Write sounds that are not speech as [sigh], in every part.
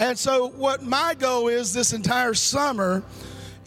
And so, what my goal is this entire summer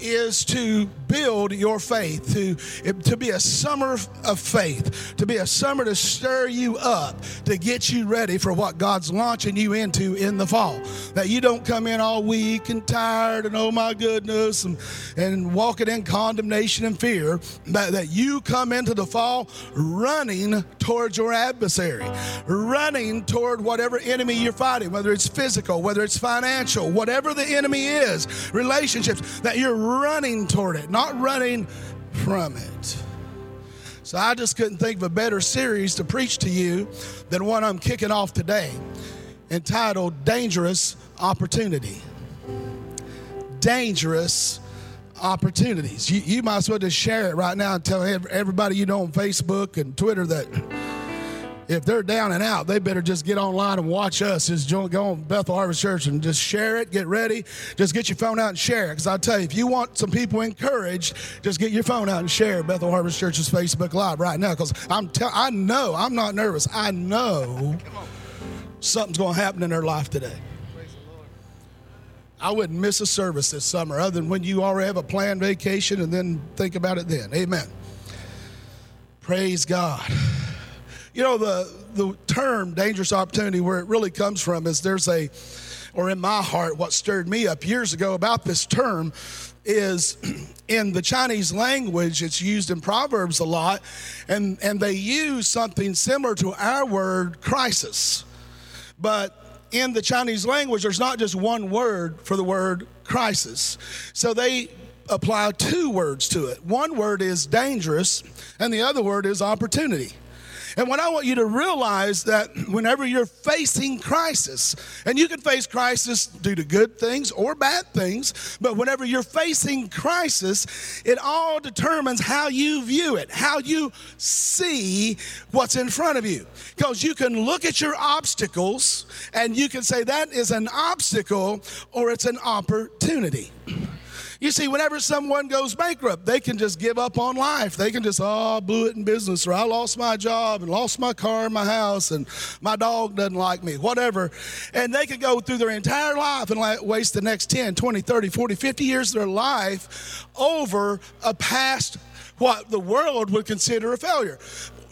is to build your faith, to, to be a summer of faith, to be a summer to stir you up, to get you ready for what God's launching you into in the fall. That you don't come in all weak and tired and oh my goodness and, and walking in condemnation and fear, but that you come into the fall running towards your adversary, running toward whatever enemy you're fighting, whether it's physical, whether it's financial, whatever the enemy is, relationships, that you're running toward it, not running from it. So I just couldn't think of a better series to preach to you than one I'm kicking off today, entitled Dangerous Opportunity. Dangerous opportunities. You, you might as well just share it right now and tell everybody you know on Facebook and Twitter that if they're down and out, they better just get online and watch us. Just go on Bethel Harvest Church and just share it. Get ready. Just get your phone out and share it. Because I tell you, if you want some people encouraged, just get your phone out and share Bethel Harvest Church's Facebook Live right now. Because I'm, I know, I'm not nervous. I know something's going to happen in their life today. I wouldn't miss a service this summer, other than when you already have a planned vacation and then think about it then. Amen. Praise God. You know, the, the term dangerous opportunity, where it really comes from is there's a, or in my heart, what stirred me up years ago about this term is [clears throat] in the Chinese language, it's used in Proverbs a lot, and, and they use something similar to our word crisis. But in the Chinese language, there's not just one word for the word crisis. So they apply two words to it. One word is dangerous, and the other word is opportunity. And what I want you to realize that whenever you're facing crisis, and you can face crisis due to good things or bad things, but whenever you're facing crisis, it all determines how you view it, how you see what's in front of you. Because you can look at your obstacles and you can say that is an obstacle or it's an opportunity. You see, whenever someone goes bankrupt, they can just give up on life. They can just, oh, I blew it in business, or I lost my job and lost my car and my house, and my dog doesn't like me, whatever. And they could go through their entire life and waste the next 10, 20, 30, 40, 50 years of their life over a past what the world would consider a failure.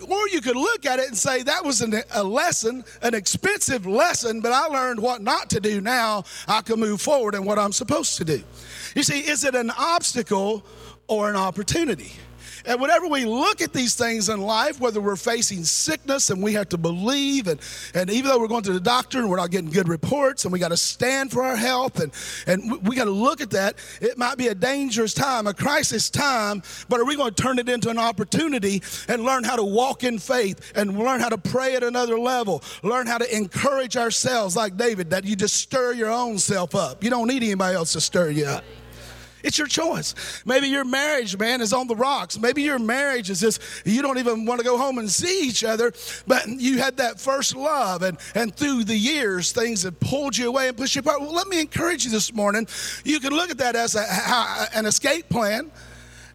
Or you could look at it and say that was an, a lesson, an expensive lesson, but I learned what not to do now. I can move forward in what I'm supposed to do. You see, is it an obstacle or an opportunity? And whenever we look at these things in life, whether we're facing sickness and we have to believe, and, and even though we're going to the doctor and we're not getting good reports and we got to stand for our health and, and we got to look at that, it might be a dangerous time, a crisis time, but are we going to turn it into an opportunity and learn how to walk in faith and learn how to pray at another level, learn how to encourage ourselves like David, that you just stir your own self up. You don't need anybody else to stir you up. It's your choice. Maybe your marriage, man, is on the rocks. Maybe your marriage is just, you don't even want to go home and see each other, but you had that first love, and, and through the years, things have pulled you away and pushed you apart. Well, let me encourage you this morning. You can look at that as a, an escape plan.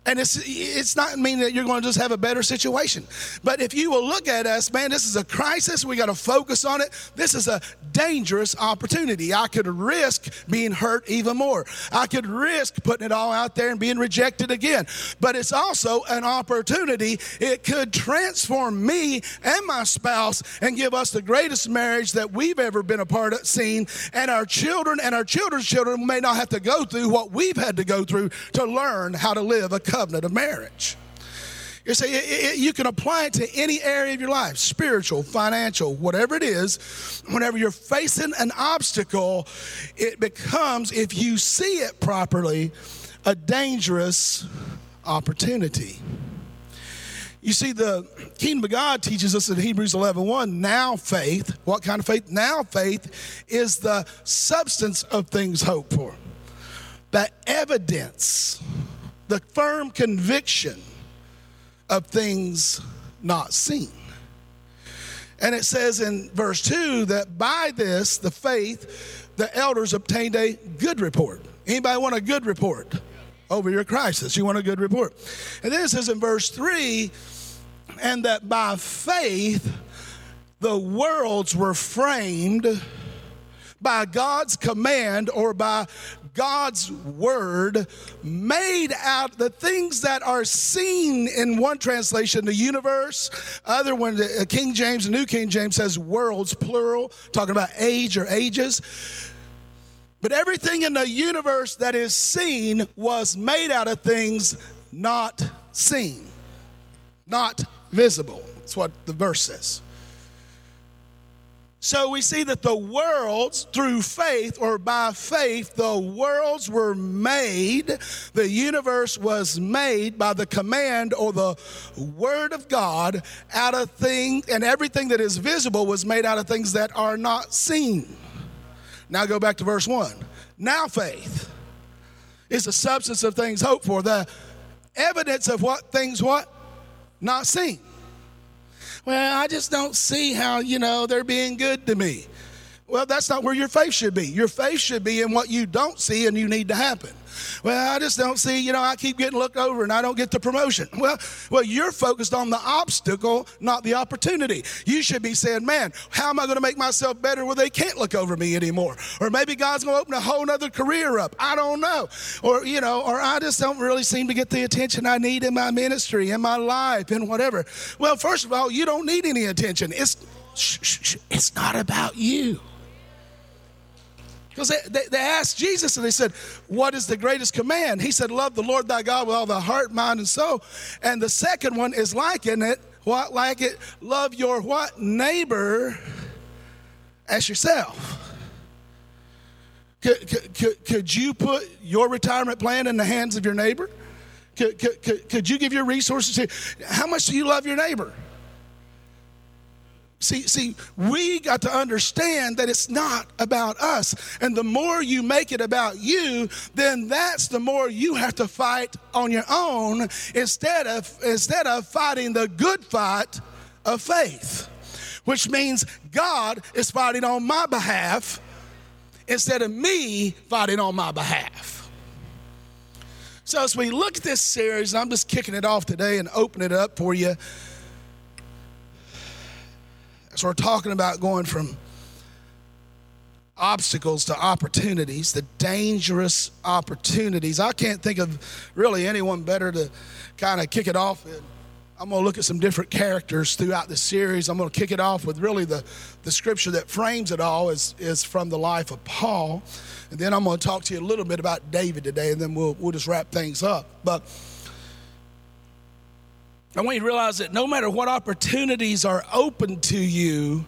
And it's, it's not mean that you're going to just have a better situation. But if you will look at us, man, this is a crisis. We got to focus on it. This is a dangerous opportunity. I could risk being hurt even more. I could risk putting it all out there and being rejected again. But it's also an opportunity. It could transform me and my spouse and give us the greatest marriage that we've ever been a part of, seen. And our children and our children's children may not have to go through what we've had to go through to learn how to live a covenant of marriage. You see, you can apply it to any area of your life spiritual, financial, whatever it is. Whenever you're facing an obstacle, it becomes, if you see it properly, a dangerous opportunity. You see, the kingdom of God teaches us in Hebrews 11 1, now faith, what kind of faith? Now faith is the substance of things hoped for, the evidence the firm conviction of things not seen. And it says in verse 2 that by this, the faith, the elders obtained a good report. Anybody want a good report over your crisis? You want a good report. And then it says in verse 3 and that by faith, the worlds were framed by God's command or by God's word, made out the things that are seen in one translation, the universe, other one, the uh, King James, New King James says worlds, plural, talking about age or ages. But everything in the universe that is seen was made out of things not seen, not visible. That's what the verse says. So we see that the worlds, through faith or by faith, the worlds were made. The universe was made by the command or the word of God out of things, and everything that is visible was made out of things that are not seen. Now go back to verse 1. Now faith is the substance of things hoped for, the evidence of what things what? Not seen. Well, I just don't see how, you know, they're being good to me. Well, that's not where your faith should be. Your faith should be in what you don't see and you need to happen. Well, I just don't see, you know, I keep getting looked over and I don't get the promotion. [laughs] Well, well, you're focused on the obstacle, not the opportunity. You should be saying, man, how am I going to make myself better where they can't look over me anymore? Or maybe God's going to open a whole other career up. I don't know. Or, you know, or I just don't really seem to get the attention I need in my ministry, in my life, in whatever. Well, first of all, you don't need any attention. It's, sh- sh- it's not about you. Because they, they, they, asked Jesus and they said, What is the greatest command? He said, Love the Lord thy God with all the heart, mind, and soul. And the second one is like in it, what like it? Love your what? Neighbor as yourself. Could, could, could you put your retirement plan in the hands of your neighbor? Could, could, could you give your resources to how much do you love your neighbor? See, see, we got to understand that it's not about us. And the more you make it about you, then that's the more you have to fight on your own instead of instead of fighting the good fight of faith. Which means God is fighting on my behalf instead of me fighting on my behalf. So as we look at this series, I'm just kicking it off today and opening it up for you. So we're talking about going from obstacles to opportunities, the dangerous opportunities. I can't think of really anyone better to kind of kick it off. In. I'm going to look at some different characters throughout the series. I'm going to kick it off with really the, the scripture that frames it all is, is from the life of Paul. And then I'm going to talk to you a little bit about David today, and then we'll, we'll just wrap things up. But I want you to realize that no matter what opportunities are open to you,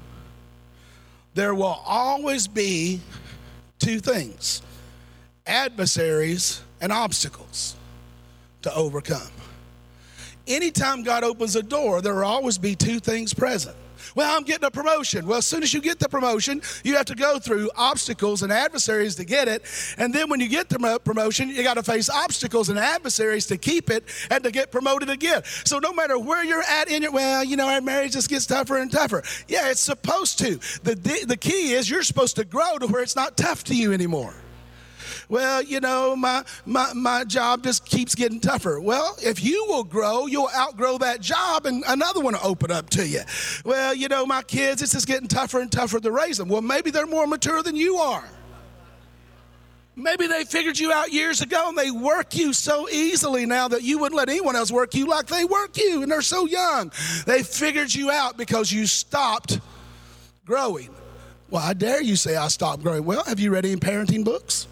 there will always be two things adversaries and obstacles to overcome. Anytime God opens a door, there will always be two things present well, I'm getting a promotion. Well, as soon as you get the promotion, you have to go through obstacles and adversaries to get it. And then when you get the promotion, you got to face obstacles and adversaries to keep it and to get promoted again. So no matter where you're at in your, well, you know, our marriage just gets tougher and tougher. Yeah, it's supposed to. The, the key is you're supposed to grow to where it's not tough to you anymore well, you know, my, my, my job just keeps getting tougher. Well, if you will grow, you'll outgrow that job and another one will open up to you. Well, you know, my kids, it's just getting tougher and tougher to raise them. Well, maybe they're more mature than you are. Maybe they figured you out years ago and they work you so easily now that you wouldn't let anyone else work you like they work you and they're so young. They figured you out because you stopped growing. Well, I dare you say I stopped growing. Well, have you read any parenting books?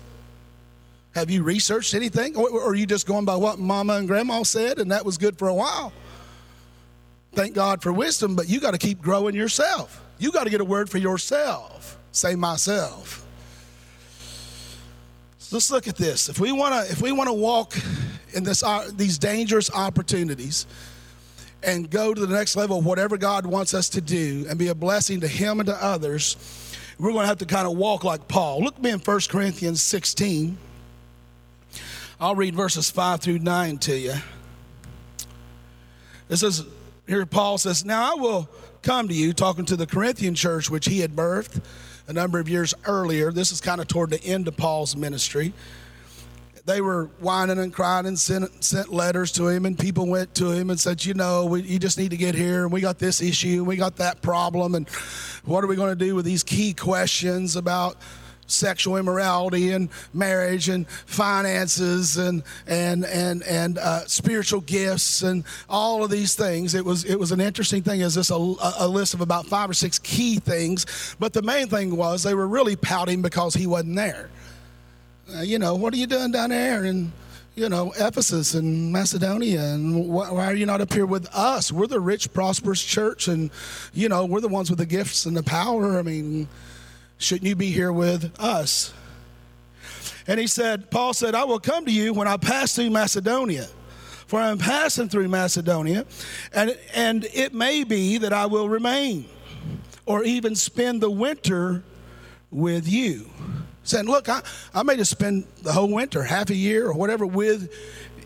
Have you researched anything? Or, are you just going by what mama and grandma said and that was good for a while? Thank God for wisdom, but you got to keep growing yourself. You got to get a word for yourself. Say myself. So let's look at this. If we want to, if we want to walk in this, uh, these dangerous opportunities, and go to the next level of whatever God wants us to do, and be a blessing to Him and to others, we're going to have to kind of walk like Paul. Look me in 1 Corinthians 16. I'll read verses 5 through 9 to you. It says, here Paul says, Now I will come to you, talking to the Corinthian church, which he had birthed a number of years earlier. This is kind of toward the end of Paul's ministry. They were whining and crying and sent, sent letters to him, and people went to him and said, You know, we, you just need to get here, and we got this issue, and we got that problem, and what are we going to do with these key questions about sexual immorality and marriage and finances and and and and uh, spiritual gifts and all of these things. It was it was an interesting thing. Is this a, a list of about five or six key things? But the main thing was they were really pouting because he wasn't there. Uh, you know, what are you doing down there? And you know, Ephesus and Macedonia, and why, why, are you not up here with us? We're the rich, prosperous church, and you know, we're the ones with the gifts and the power. I mean, Shouldn't you be here with us? And he said, Paul said, I will come to you when I pass through Macedonia. For I'm passing through Macedonia, and, and it may be that I will remain or even spend the winter with you. Saying, Look, I, I may just spend the whole winter, half a year or whatever, with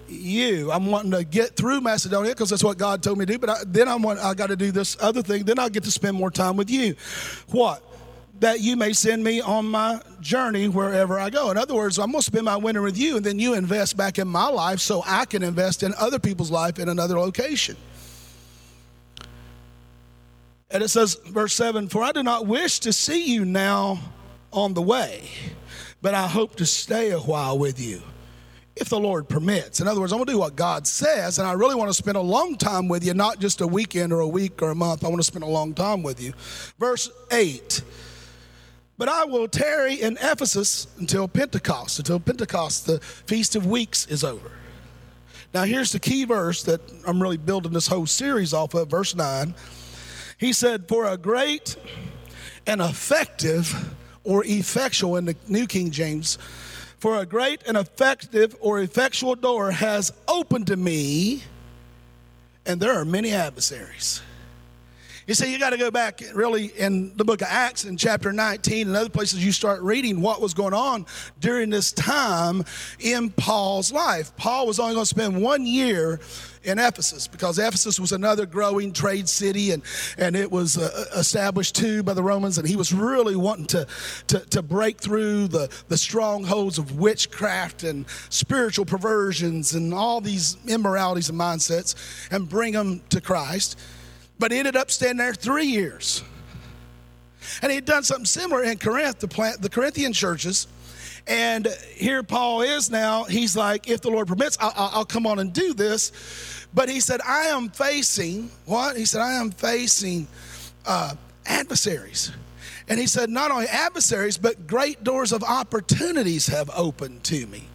you. I'm wanting to get through Macedonia because that's what God told me to do. But I, then I want I got to do this other thing. Then I'll get to spend more time with you. What? That you may send me on my journey wherever I go. In other words, I'm going to spend my winter with you, and then you invest back in my life so I can invest in other people's life in another location. And it says, verse 7 For I do not wish to see you now on the way, but I hope to stay a while with you if the Lord permits. In other words, I'm going to do what God says, and I really want to spend a long time with you, not just a weekend or a week or a month. I want to spend a long time with you. Verse 8 but I will tarry in Ephesus until Pentecost, until Pentecost, the Feast of Weeks, is over. Now, here's the key verse that I'm really building this whole series off of, verse 9. He said, For a great and effective, or effectual in the New King James, for a great and effective or effectual door has opened to me, and there are many adversaries. You see, you got to go back really in the book of Acts in chapter 19 and other places you start reading what was going on during this time in Paul's life. Paul was only going to spend one year in Ephesus because Ephesus was another growing trade city and, and it was uh, established too by the Romans. And he was really wanting to, to, to break through the, the strongholds of witchcraft and spiritual perversions and all these immoralities and mindsets and bring them to Christ but he ended up staying there three years. And he'd done something similar in Corinth, the, plant, the Corinthian churches. And here Paul is now. He's like, if the Lord permits, I'll, I'll, come on and do this. But he said, I am facing what? He said, I am facing uh, adversaries. And he said, not only adversaries, but great doors of opportunities have opened to me.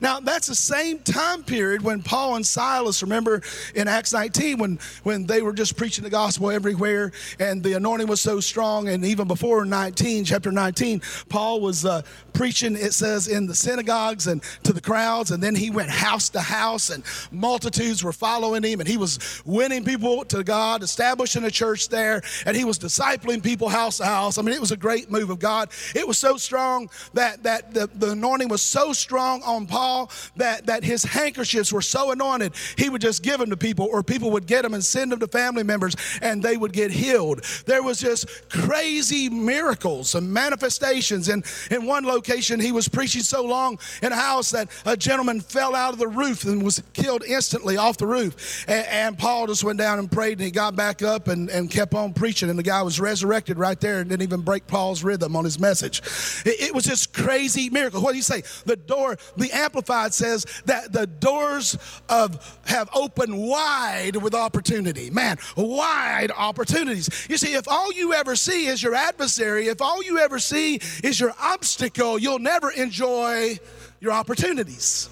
Now, that's the same time period when Paul and Silas, remember in Acts 19, when, when they were just preaching the gospel everywhere and the anointing was so strong. And even before 19, chapter 19, Paul was uh, preaching, it says, in the synagogues and to the crowds. And then he went house to house, and multitudes were following him. And he was winning people to God, establishing a church there. And he was discipling people house to house. I mean, it was a great move of God. It was so strong that, that the, the anointing was so strong on Paul that, that his handkerchiefs were so anointed, he would just give them to people, or people would get them and send them to family members, and they would get healed. There was just crazy miracles and manifestations. And in one location, he was preaching so long in a house that a gentleman fell out of the roof and was killed instantly off the roof. And, and Paul just went down and prayed, and he got back up and, and kept on preaching. And the guy was resurrected right there and didn't even break Paul's rhythm on his message. It, it was just crazy miracle. What do you say? The door, the Amplified says that the doors of have opened wide with opportunity. Man, wide opportunities. You see, if all you ever see is your adversary, if all you ever see is your obstacle, you'll never enjoy your opportunities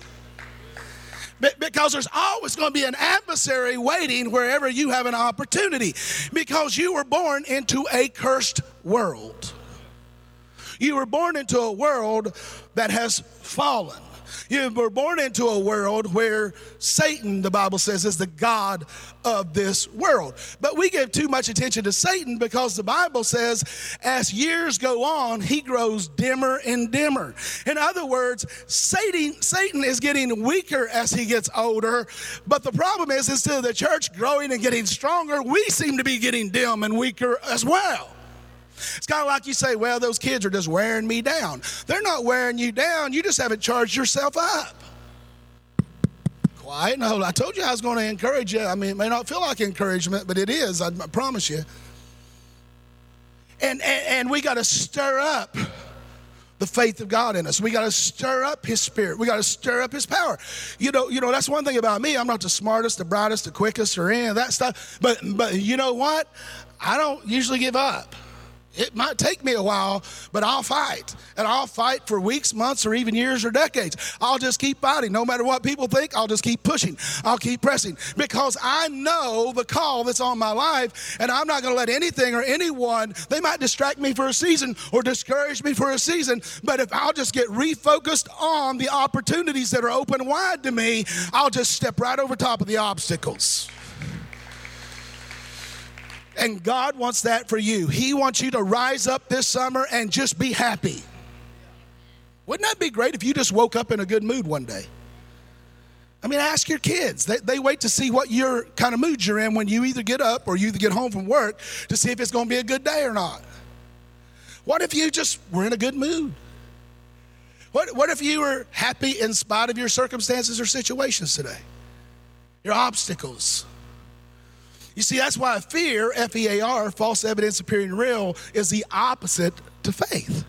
because there's always going to be an adversary waiting wherever you have an opportunity because you were born into a cursed world. You were born into a world that has fallen. You were born into a world where Satan, the Bible says, is the God of this world. But we give too much attention to Satan because the Bible says as years go on, he grows dimmer and dimmer. In other words, Satan, Satan is getting weaker as he gets older. But the problem is, instead of the church growing and getting stronger, we seem to be getting dim and weaker as well. It's kind of like you say, well, those kids are just wearing me down. They're not wearing you down, you just haven't charged yourself up. Quiet no, I told you I was going to encourage you. I mean, it may not feel like encouragement, but it is, I promise you. And, and, and we got to stir up the faith of God in us. We got to stir up His Spirit. We got to stir up His power. You know, you know that's one thing about me. I'm not the smartest, the brightest, the quickest, or any of that stuff. But but you know what? I don't usually give up. It might take me a while, but I'll fight. And I'll fight for weeks, months, or even years or decades. I'll just keep fighting. No matter what people think, I'll just keep pushing. I'll keep pressing because I know the call that's on my life, and I'm not going to let anything or anyone, they might distract me for a season or discourage me for a season, but if I'll just get refocused on the opportunities that are open wide to me, I'll just step right over top of the obstacles. And God wants that for you. He wants you to rise up this summer and just be happy. Wouldn't that be great if you just woke up in a good mood one day? I mean, ask your kids. They, they wait to see what your kind of mood you're in when you either get up or you either get home from work to see if it's going to be a good day or not. What if you just were in a good mood? What, what if you were happy in spite of your circumstances or situations today? Your obstacles. You see, that's why fear, F E A R, false evidence appearing real, is the opposite to faith.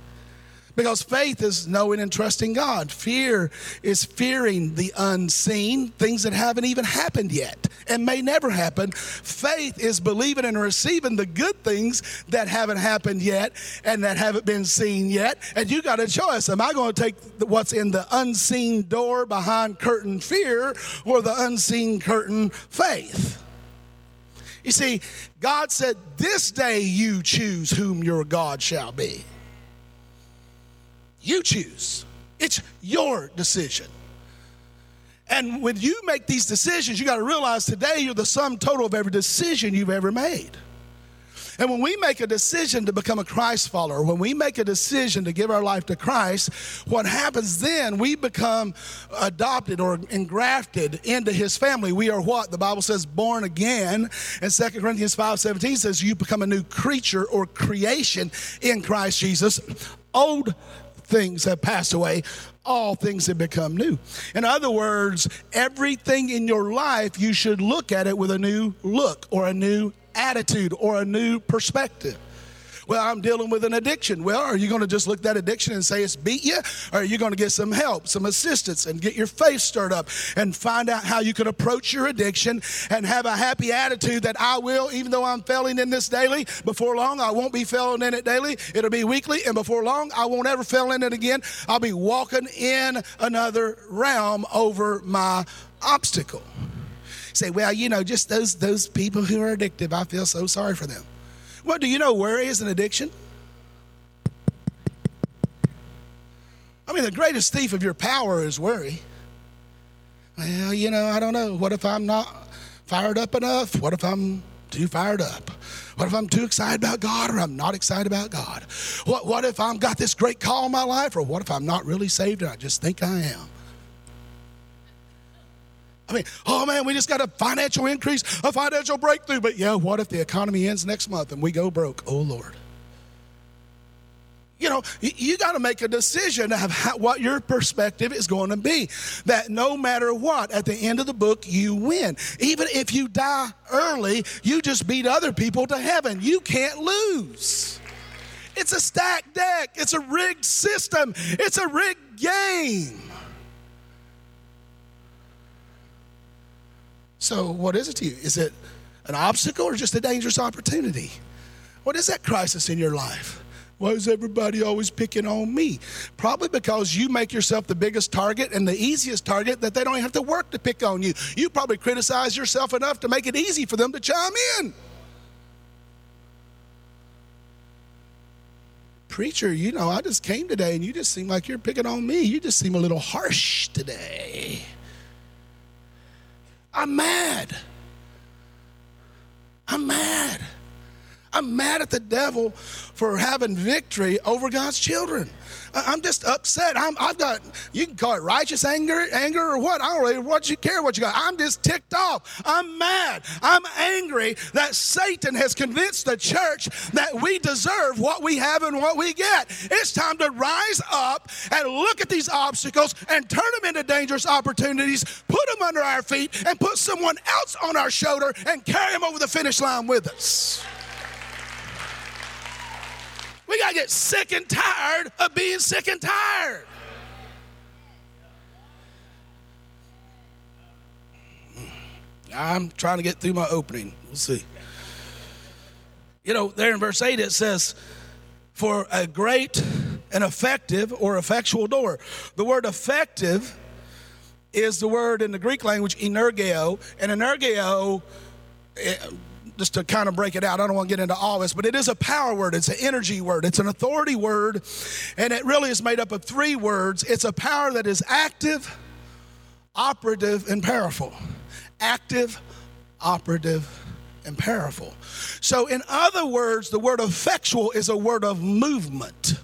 Because faith is knowing and trusting God. Fear is fearing the unseen, things that haven't even happened yet and may never happen. Faith is believing and receiving the good things that haven't happened yet and that haven't been seen yet. And you got a choice. Am I going to take what's in the unseen door behind curtain fear or the unseen curtain faith? You see, God said, This day you choose whom your God shall be. You choose. It's your decision. And when you make these decisions, you got to realize today you're the sum total of every decision you've ever made. And when we make a decision to become a Christ follower, when we make a decision to give our life to Christ, what happens then, we become adopted or engrafted into his family. We are what? The Bible says born again. And 2 Corinthians 5 17 says you become a new creature or creation in Christ Jesus. Old things have passed away all things have become new. In other words, everything in your life, you should look at it with a new look or a new attitude or a new perspective. Well, I'm dealing with an addiction. Well, are you going to just look at that addiction and say it's beat you? Or are you going to get some help, some assistance, and get your faith stirred up and find out how you can approach your addiction and have a happy attitude that I will, even though I'm failing in this daily, before long I won't be failing in it daily. It'll be weekly, and before long I won't ever fail in it again. I'll be walking in another realm over my obstacle say, well, you know, just those those people who are addictive, I feel so sorry for them. Well, do you know worry is an addiction? I mean, the greatest thief of your power is worry. Well, you know, I don't know. What if I'm not fired up enough? What if I'm too fired up? What if I'm too excited about God or I'm not excited about God? What, what if I've got this great call in my life or what if I'm not really saved and I just think I am? I mean, oh man, we just got a financial increase, a financial breakthrough. But yeah, what if the economy ends next month and we go broke? Oh Lord. You know, you got to make a decision of what your perspective is going to be. That no matter what, at the end of the book, you win. Even if you die early, you just beat other people to heaven. You can't lose. It's a stacked deck, it's a rigged system, it's a rigged game. So, what is it to you? Is it an obstacle or just a dangerous opportunity? What is that crisis in your life? Why is everybody always picking on me? Probably because you make yourself the biggest target and the easiest target that they don't have to work to pick on you. You probably criticize yourself enough to make it easy for them to chime in. Preacher, you know, I just came today and you just seem like you're picking on me. You just seem a little harsh today. I'm mad. I'm mad. I'm mad at the devil for having victory over God's children. I'm just upset. i have got, you can call it righteous anger, anger or what. I don't really what you care what you got. I'm just ticked off. I'm mad. I'm angry that Satan has convinced the church that we deserve what we have and what we get. It's time to rise up and look at these obstacles and turn them into dangerous opportunities, put them under our feet, and put someone else on our shoulder and carry them over the finish line with us. We got to get sick and tired of being sick and tired. I'm trying to get through my opening. We'll see. You know, there in verse 8 it says, For a great and effective or effectual door. The word effective is the word in the Greek language energeo, and energeo. Eh, just to kind of break it out, I don't want to get into all this, but it is a power word. It's an energy word. It's an authority word. And it really is made up of three words. It's a power that is active, operative, and powerful. Active, operative, and powerful. So, in other words, the word effectual is a word of movement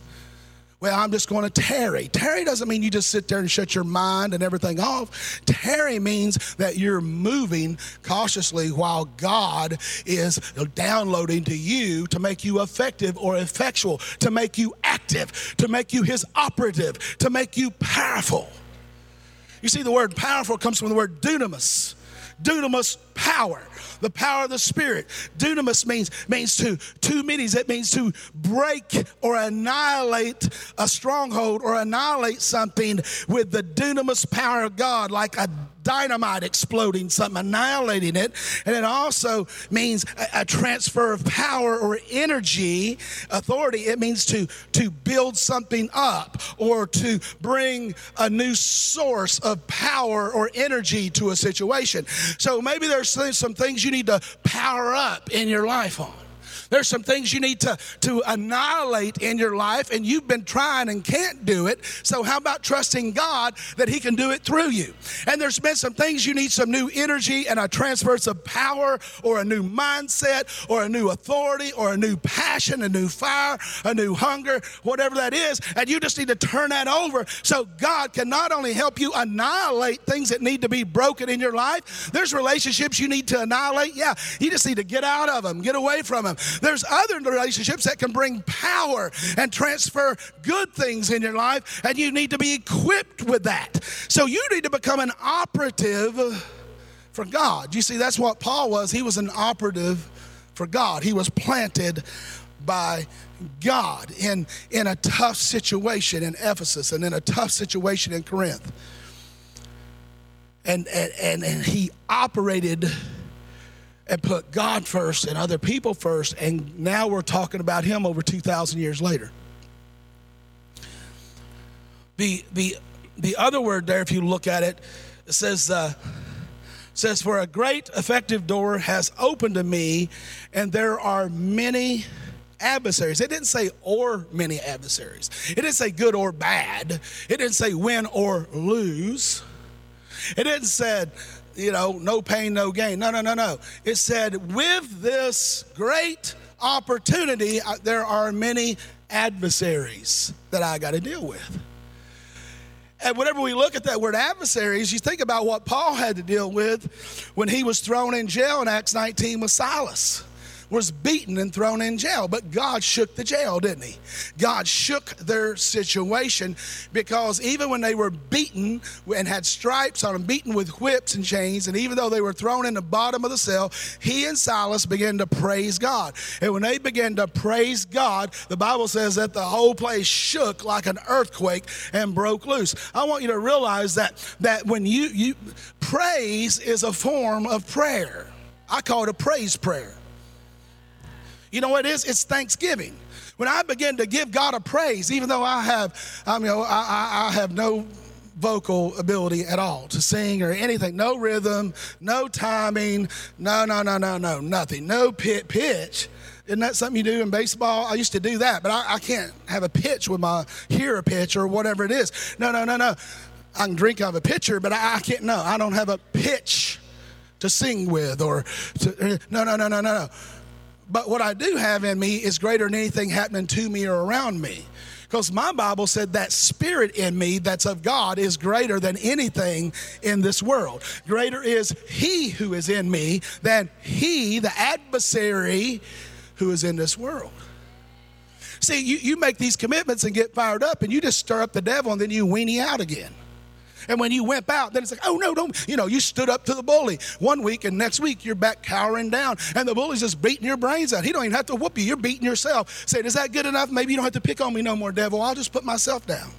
well, I'm just going to tarry. Tarry doesn't mean you just sit there and shut your mind and everything off. Tarry means that you're moving cautiously while God is downloading to you to make you effective or effectual, to make you active, to make you his operative, to make you powerful. You see, the word powerful comes from the word dunamis. Dunamis, power the power of the Spirit. Dunamis means, means to two meanings. It means to break or annihilate a stronghold or annihilate something with the dunamis power of God, like a dynamite exploding something, annihilating it. And it also means a, a, transfer of power or energy, authority. It means to, to build something up or to bring a new source of power or energy to a situation. So maybe there's some things you need to power up in your life on. There's some things you need to, to annihilate in your life, and you've been trying and can't do it. So, how about trusting God that He can do it through you? And there's been some things you need some new energy and a transference of power, or a new mindset, or a new authority, or a new passion, a new fire, a new hunger, whatever that is. And you just need to turn that over so God can not only help you annihilate things that need to be broken in your life, there's relationships you need to annihilate. Yeah, you just need to get out of them, get away from them. There's other relationships that can bring power and transfer good things in your life, and you need to be equipped with that. So you need to become an operative for God. You see, that's what Paul was. He was an operative for God, he was planted by God in, in a tough situation in Ephesus and in a tough situation in Corinth. And, and, and, and he operated and put God first and other people first, and now we're talking about Him over 2,000 years later. The, the, the other word there, if you look at it, it says, uh, says, For a great effective door has opened to me, and there are many adversaries. It didn't say or many adversaries. It didn't say good or bad. It didn't say win or lose. It didn't say you know, no pain, no gain. No, no, no, no. It said, with this great opportunity, uh, there are many adversaries that I got to deal with. And whenever we look at that word adversaries, you think about what Paul had to deal with when he was thrown in jail in Acts 19 with Silas was beaten and thrown in jail. But God shook the jail, didn't He? God shook their situation because even when they were beaten and had stripes on them, beaten with whips and chains, and even though they were thrown in the bottom of the cell, he and Silas began to praise God. And when they began to praise God, the Bible says that the whole place shook like an earthquake and broke loose. I want you to realize that that when you you praise is a form of prayer. I call it a praise prayer. You know what it is? It's thanksgiving. When I begin to give God a praise, even though I have, I mean, I, I have no vocal ability at all to sing or anything. No rhythm, no timing, no, no, no, no, no, nothing. No pit, pitch. Isn't that something you do in baseball? I used to do that, but I, I can't have a pitch with my hear a pitch or whatever it is. No, no, no, no. I can drink out of a pitcher, but I, I can't. No, I don't have a pitch to sing with or to, no, no, no, no, no, no. But what I do have in me is greater than anything happening to me or around me. Because my Bible said that spirit in me that's of God is greater than anything in this world. Greater is He who is in me than He, the adversary, who is in this world. See, you, you make these commitments and get fired up, and you just stir up the devil, and then you weenie out again. And when you wimp out, then it's like, oh no, don't, you know, you stood up to the bully one week and next week you're back cowering down and the bully's just beating your brains out. He don't even have to whoop you, you're beating yourself. Saying, is that good enough? Maybe you don't have to pick on me no more, devil. I'll just put myself down.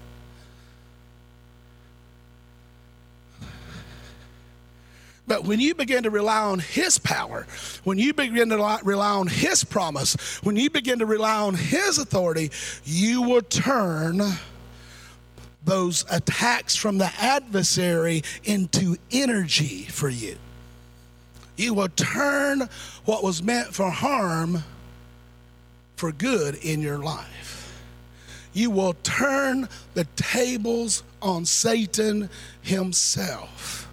But when you begin to rely on His power, when you begin to rely on His promise, when you begin to rely on His authority, you will turn those attacks from the adversary into energy for you. You will turn what was meant for harm for good in your life. You will turn the tables on Satan himself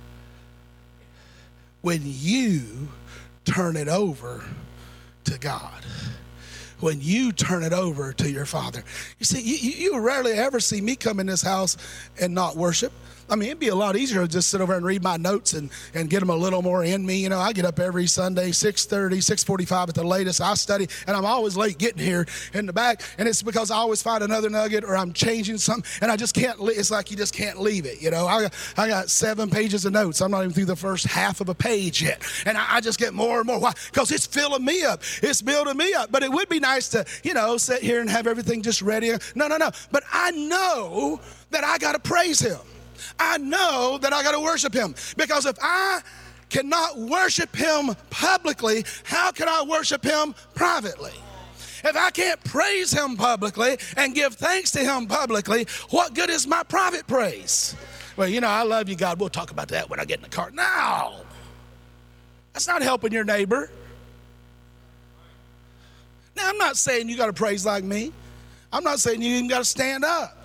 when you turn it over to God. When you turn it over to your Father. You see, you, you rarely ever see me come in this house and not worship. I mean, it'd be a lot easier to just sit over and read my notes and, and get them a little more in me. You know, I get up every Sunday, 6.30, 6.45 at the latest. I study, and I'm always late getting here in the back. And it's because I always find another nugget or I'm changing something, and I just can't, it's like you just can't leave it, you know. I, I got seven pages of notes. I'm not even through the first half of a page yet. And I, I just get more and more. Why? Because it's filling me up. It's building me up. But it would be nice to, you know, sit here and have everything just ready. No, no, no. But I know that I got to praise him. I know that I got to worship him. Because if I cannot worship him publicly, how can I worship him privately? If I can't praise him publicly and give thanks to him publicly, what good is my private praise? Well, you know, I love you, God. We'll talk about that when I get in the car. No, that's not helping your neighbor. Now, I'm not saying you got to praise like me. I'm not saying you even got to stand up.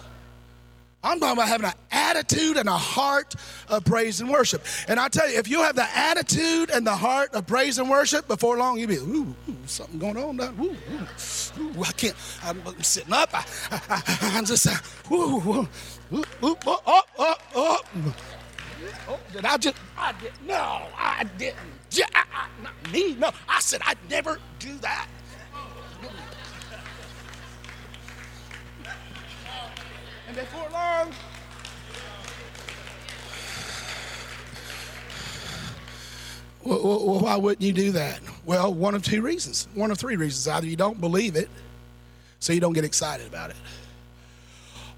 I'm talking about having an attitude and a heart of praise and worship. And I tell you, if you have the attitude and the heart of praise and worship, before long you'll be, ooh, ooh something going on. Ooh, ooh, ooh, I can't. I'm, I'm sitting up. I, I, am just, uh, ooh, ooh, ooh, oh, oh, oh, oh. oh. Did I just? I did. No, I didn't. I, I, not me. No, I said I'd never do that. And before long, well, well, why wouldn't you do that? Well, one of two reasons. One of three reasons. Either you don't believe it, so you don't get excited about it.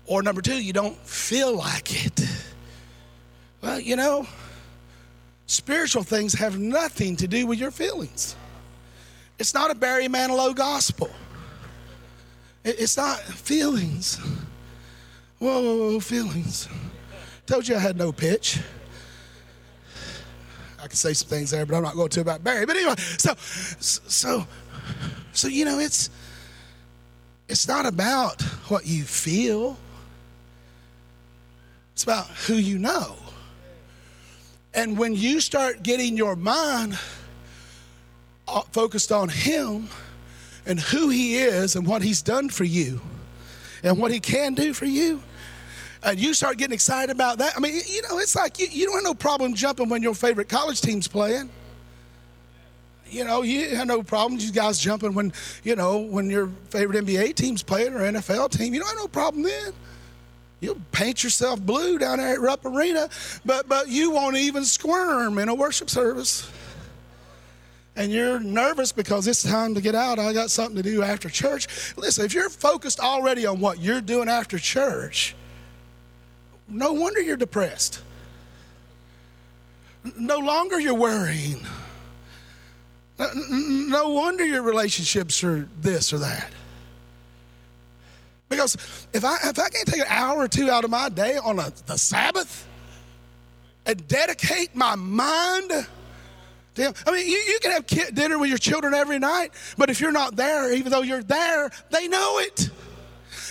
Or number two, you don't feel like it. Well, you know, spiritual things have nothing to do with your feelings. It's not a Barry Manilow gospel. It's not feelings. Whoa, whoa, whoa, feelings. Told you I had no pitch. I could say some things there, but I'm not going to about Barry. But anyway, so, so, so you know, it's it's not about what you feel. It's about who you know. And when you start getting your mind uh, focused on Him and who He is and what He's done for you and what He can do for you, and you start getting excited about that. I mean, you know, it's like you, you don't have no problem jumping when your favorite college team's playing. You know, you have no problem. You guys jumping when, you know, when your favorite NBA team's playing or NFL team. You don't have no problem then. You'll paint yourself blue down there at Rupp Arena, but but you won't even squirm in a worship service. And you're nervous because it's time to get out. I got something to do after church. Listen, if you're focused already on what you're doing after church, no wonder you're depressed. No longer you're worrying. No wonder your relationships are this or that. Because if I, if I can't take an hour or two out of my day on a, the Sabbath and dedicate my mind to Him, I mean, you, you can have dinner with your children every night, but if you're not there, even though you're there, they know it.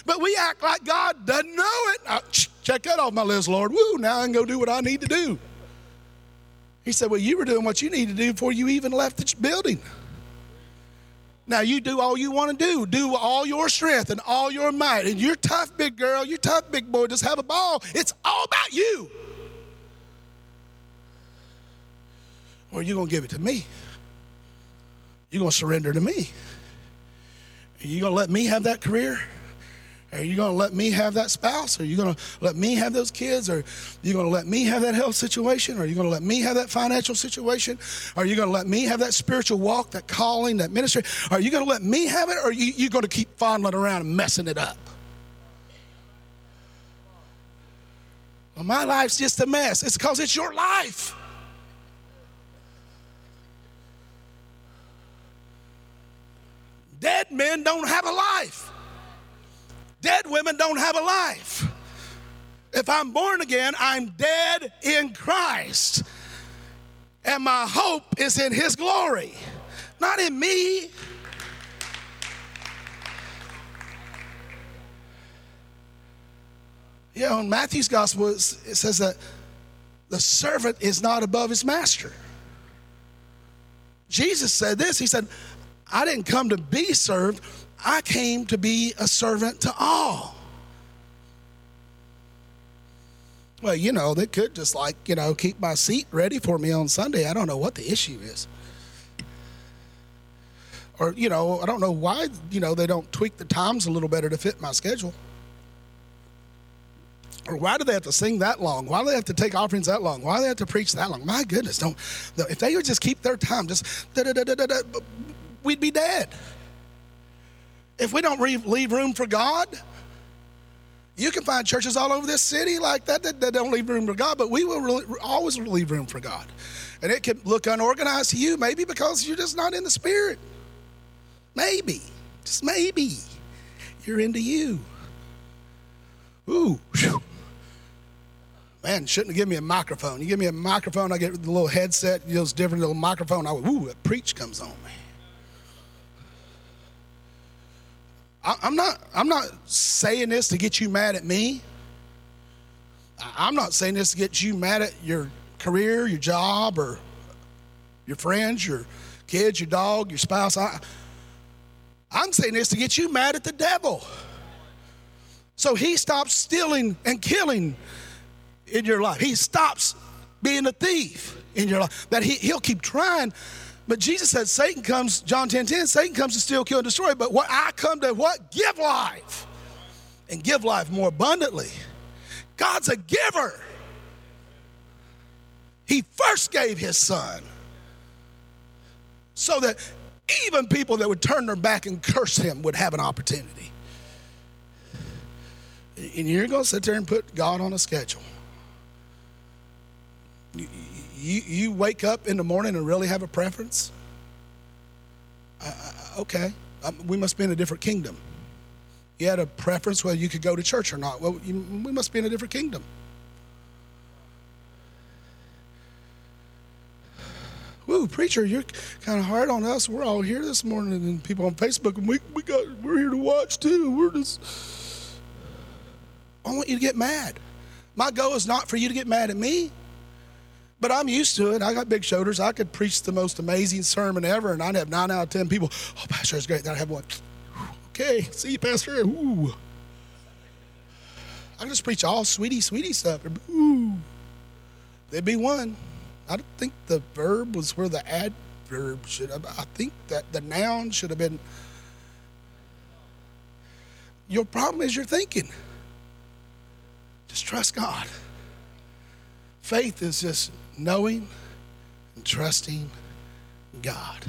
But we act like God doesn't know it. Check that off my list, Lord. Woo, now I can go do what I need to do. He said, Well, you were doing what you need to do before you even left the building. Now you do all you want to do. Do all your strength and all your might. And you're tough, big girl. You're tough, big boy. Just have a ball. It's all about you. Or you're going to give it to me. You're going to surrender to me. You're going to let me have that career Are you going to let me have that spouse? Are you going to let me have those kids? Are you going to let me have that health situation? Are you going to let me have that financial situation? Are you going to let me have that spiritual walk, that calling, that ministry? Are you going to let me have it? Or are you, you going to keep fondling around and messing it up? Well, my life's just a mess. It's because it's your life. Dead men don't have a life. Dead women don't have a life. If I'm born again, I'm dead in Christ. And my hope is in His glory, not in me. Know, in Matthew's gospel, it says that the servant is not above his master. Jesus said this He said, I didn't come to be served, I came to be a servant to all. Well, you know, they could just like, you know, keep my seat ready for me on Sunday. I don't know what the issue is. Or, you know, I don't know why, you know, they don't tweak the times a little better to fit my schedule. Or why do they have to sing that long? Why do they have to take offerings that long? Why do they have to preach that long? My goodness, don't. If they would just keep their time, just da da da da da, we'd be dead. If we don't leave room for God, you can find churches all over this city like that that, that don't leave room for God, but we will really, always leave room for God. And it can look unorganized to you, maybe because you're just not in the spirit. Maybe, just maybe, you're into you. Ooh, whew. man, shouldn't have given me a microphone. You give me a microphone, I get the little headset, you know, it's different little microphone. I ooh, a preach comes on I'm not, I'm not saying this to get you mad at me. I'm not saying this to get you mad at your career, your job, or your friends, your kids, your dog, your spouse. I, I'm saying this to get you mad at the devil. So he stops stealing and killing in your life. He stops being a thief in your life. That he, he'll keep trying but Jesus said, Satan comes, John 10 10, Satan comes to steal, kill, and destroy. But what I come to what? Give life. And give life more abundantly. God's a giver. He first gave his son so that even people that would turn their back and curse him would have an opportunity. And you're going to sit there and put God on a schedule you, you you wake up in the morning and really have a preference? Okay, um, we must be in a different kingdom. You had a preference whether you could go to church or not. Well, you, we must be in a different kingdom. Woo, preacher, you're kind of hard on us. We're all here this morning, and people on Facebook, and we, we got we're here to watch too. We're just. I want you to get mad. My goal is not for you to get mad at me. But I'm used to it. I got big shoulders. I could preach the most amazing sermon ever, and I'd have nine out of ten people. Oh, Pastor, that's great. Then I'd have one. Okay, see you, Pastor. Ooh. I just preach all sweetie, sweetie stuff. Ooh. There'd be one. I don't think the verb was where the adverb should have. I think that the noun should have been. Your problem is your thinking. Just trust God. Faith is just knowing and trusting God.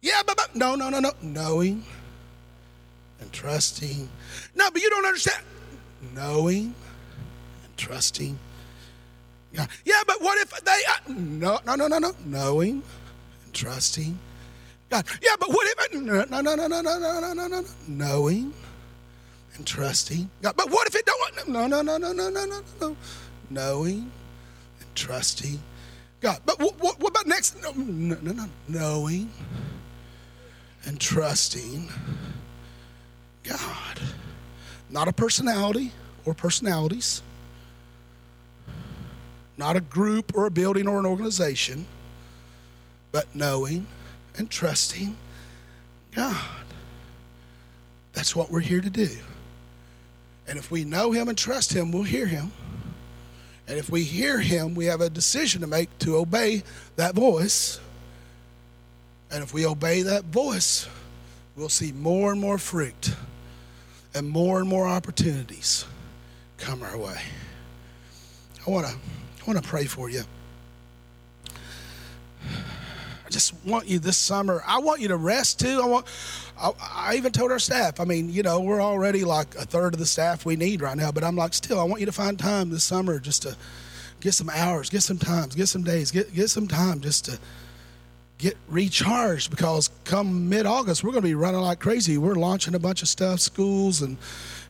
Yeah, but, but no, no, no, no. Knowing and trusting. No, but you don't understand. Knowing and trusting God. Yeah, but what if they. Uh, no, no, no, no, no. Knowing and trusting God. Yeah, but what if. No, no, no, no, no, no, no, no, no, no. Knowing and trusting God. But what if it don't. No, no, no, no, no, no, no, no. Knowing trusting God. But what, what, what about next? No, no, no, no. Knowing and trusting God. Not a personality or personalities, not a group or a building or an organization, but knowing and trusting God. That's what we're here to do. And if we know Him and trust Him, we'll hear Him. And if we hear him, we have a decision to make to obey that voice. And if we obey that voice, we'll see more and more fruit. and more and more opportunities come our way. I want to I want to pray for you. I just want you this summer. I want you to rest too. I want. I, I, even told our staff. I mean, you know, we're already like a third of the staff we need right now. But I'm like, still, I want you to find time this summer just to get some hours, get some times, get some days, get get some time just to get recharged. Because come mid-August, we're going to be running like crazy. We're launching a bunch of stuff, schools and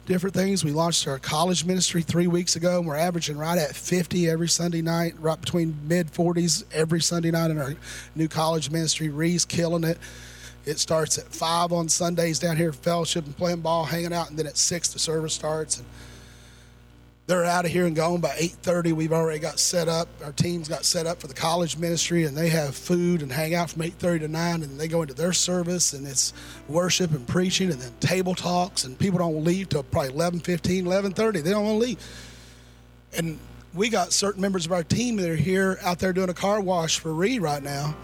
different things. We launched our college ministry three weeks ago, and we're averaging right at 50 every Sunday night, right between mid 40s every Sunday night in our new college ministry. Ree's killing it. It starts at five on Sundays down here, fellowship and playing ball, hanging out, and then at six the service starts. And they're out of here and gone by 8.30 we've already got set up our teams got set up for the college ministry and they have food and hang out from 8.30 to 9 and they go into their service and it's worship and preaching and then table talks and people don't leave till probably 11.15 11.30 they don't want to leave and we got certain members of our team that are here out there doing a car wash for Reed right now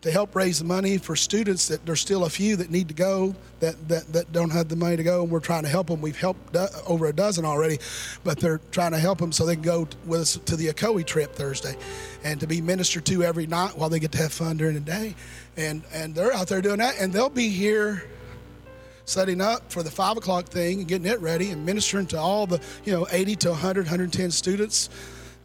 to help raise the money for students that there's still a few that need to go that, that, that don't have the money to go and we're trying to help them we've helped over a dozen already but they're trying to help them so they can go with us to the Ocoee trip thursday and to be ministered to every night while they get to have fun during the day. And and they're out there doing that and they'll be here setting up for the five o'clock thing and getting it ready and ministering to all the you know 80 to 100 110 students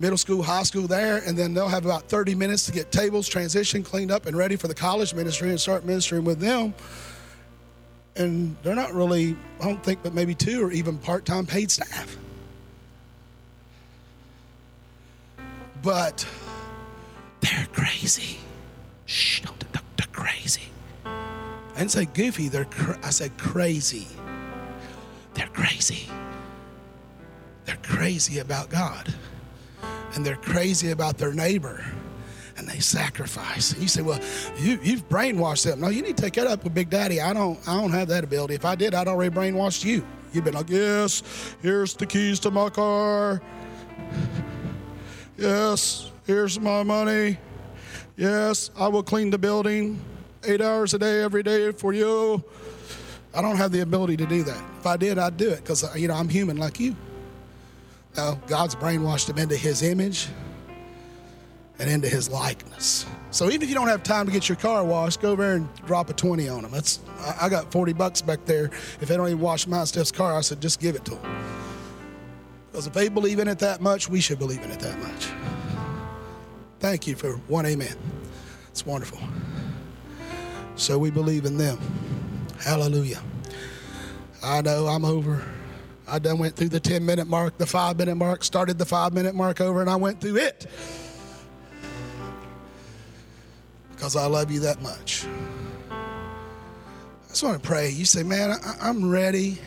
middle school, high school there, and then they'll have about 30 minutes to get tables, transition, cleaned up, and ready for the college ministry and start ministering with them. And they're not really, I don't think, but maybe two or even part time paid staff. But they're crazy. Shh, don't, they're crazy. I didn't say goofy, they're cr- I said crazy. They're crazy. They're crazy about God and they're crazy about their neighbor and they sacrifice. And You say, well, you, you've brainwashed them. No, you need to take that up with Big Daddy. I don't, I don't have that ability. If I did, I'd already brainwashed you. You've been like, yes, here's the keys to my car. Yes, here's my money. Yes, I will clean the building eight hours a day, every day for you. I don't have the ability to do that. If I did, I'd do it because, you know, I'm human like you. No, God's brainwashed them into his image and into his likeness. So even if you don't have time to get your car washed, go over and drop a 20 on them. That's, I got 40 bucks back there. If they don't even wash my Steph's car, I said, just give it to them. Because if they believe in it that much, we should believe in it that much. Thank you for one amen. It's wonderful. So we believe in them. Hallelujah. I know I'm over. I done went through the 10 minute mark, the five minute mark, started the five minute mark over, and I went through it. Because I love you that much. I just want to pray. You say, man, I, am ready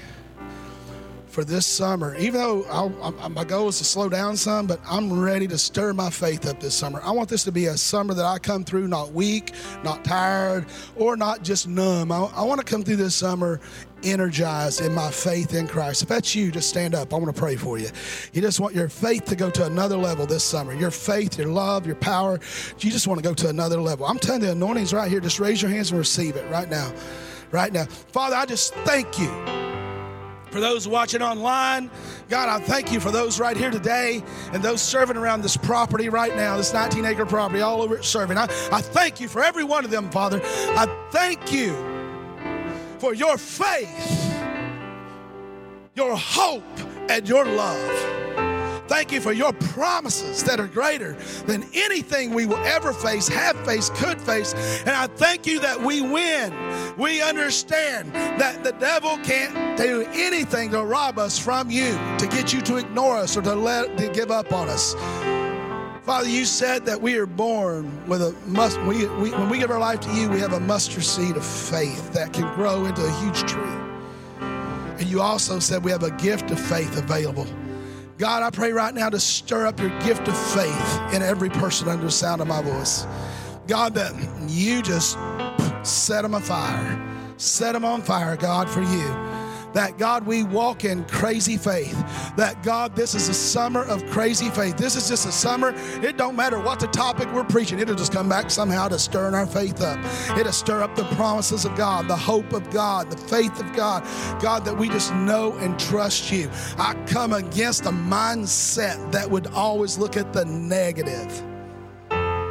for this summer. Even though I, my goal is to slow down some, but I'm ready to stir my faith up this summer. I want this to be a summer that I come through not weak, not tired, or not just numb. I, I want to come through this summer energized in my faith in Christ. If that's you, just stand up. I want to pray for you. You just want your faith to go to another level this summer. Your faith, your love, your power. You just want to go to another level. I'm telling you, the anointing's right here. Just raise your hands and receive it right now. Right now. Father, I just thank you for those watching online, God, I thank you for those right here today and those serving around this property right now, this 19 acre property, all over it serving. I, I thank you for every one of them, Father. I thank you for your faith, your hope, and your love. Thank you for your promises that are greater than anything we will ever face, have faced, could face. And I thank you that we win. We understand that the devil can't do anything to rob us from you, to get you to ignore us or to let to give up on us. Father, you said that we are born with a must. We, we, when we give our life to you, we have a mustard seed of faith that can grow into a huge tree. And you also said we have a gift of faith available. God, I pray right now to stir up your gift of faith in every person under the sound of my voice. God, that you just set them afire. Set them on fire, God, for you that God, we walk in crazy faith. That God, this is a summer of crazy faith. This is just a summer. It don't matter what the topic we're preaching, it'll just come back somehow to stirring our faith up. It'll stir up the promises of God, the hope of God, the faith of God. God, that we just know and trust you. I come against a mindset that would always look at the negative.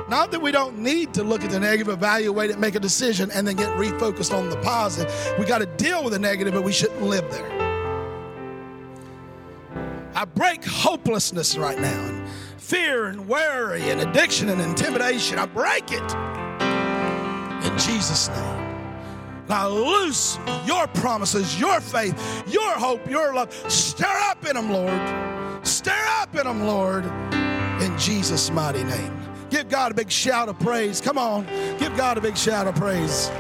Not that we don't need to look at the negative, evaluate it, make a decision, and then get refocused on the positive. We got to deal with the negative, but we shouldn't live there. I break hopelessness right now, and fear and worry and addiction and intimidation. I break it in Jesus' name. Now loose your promises, your faith, your hope, your love. Stir up in them, Lord. Stir up in them, Lord, in Jesus' mighty name. Give God a big shout of praise. Come on, give God a big shout of praise.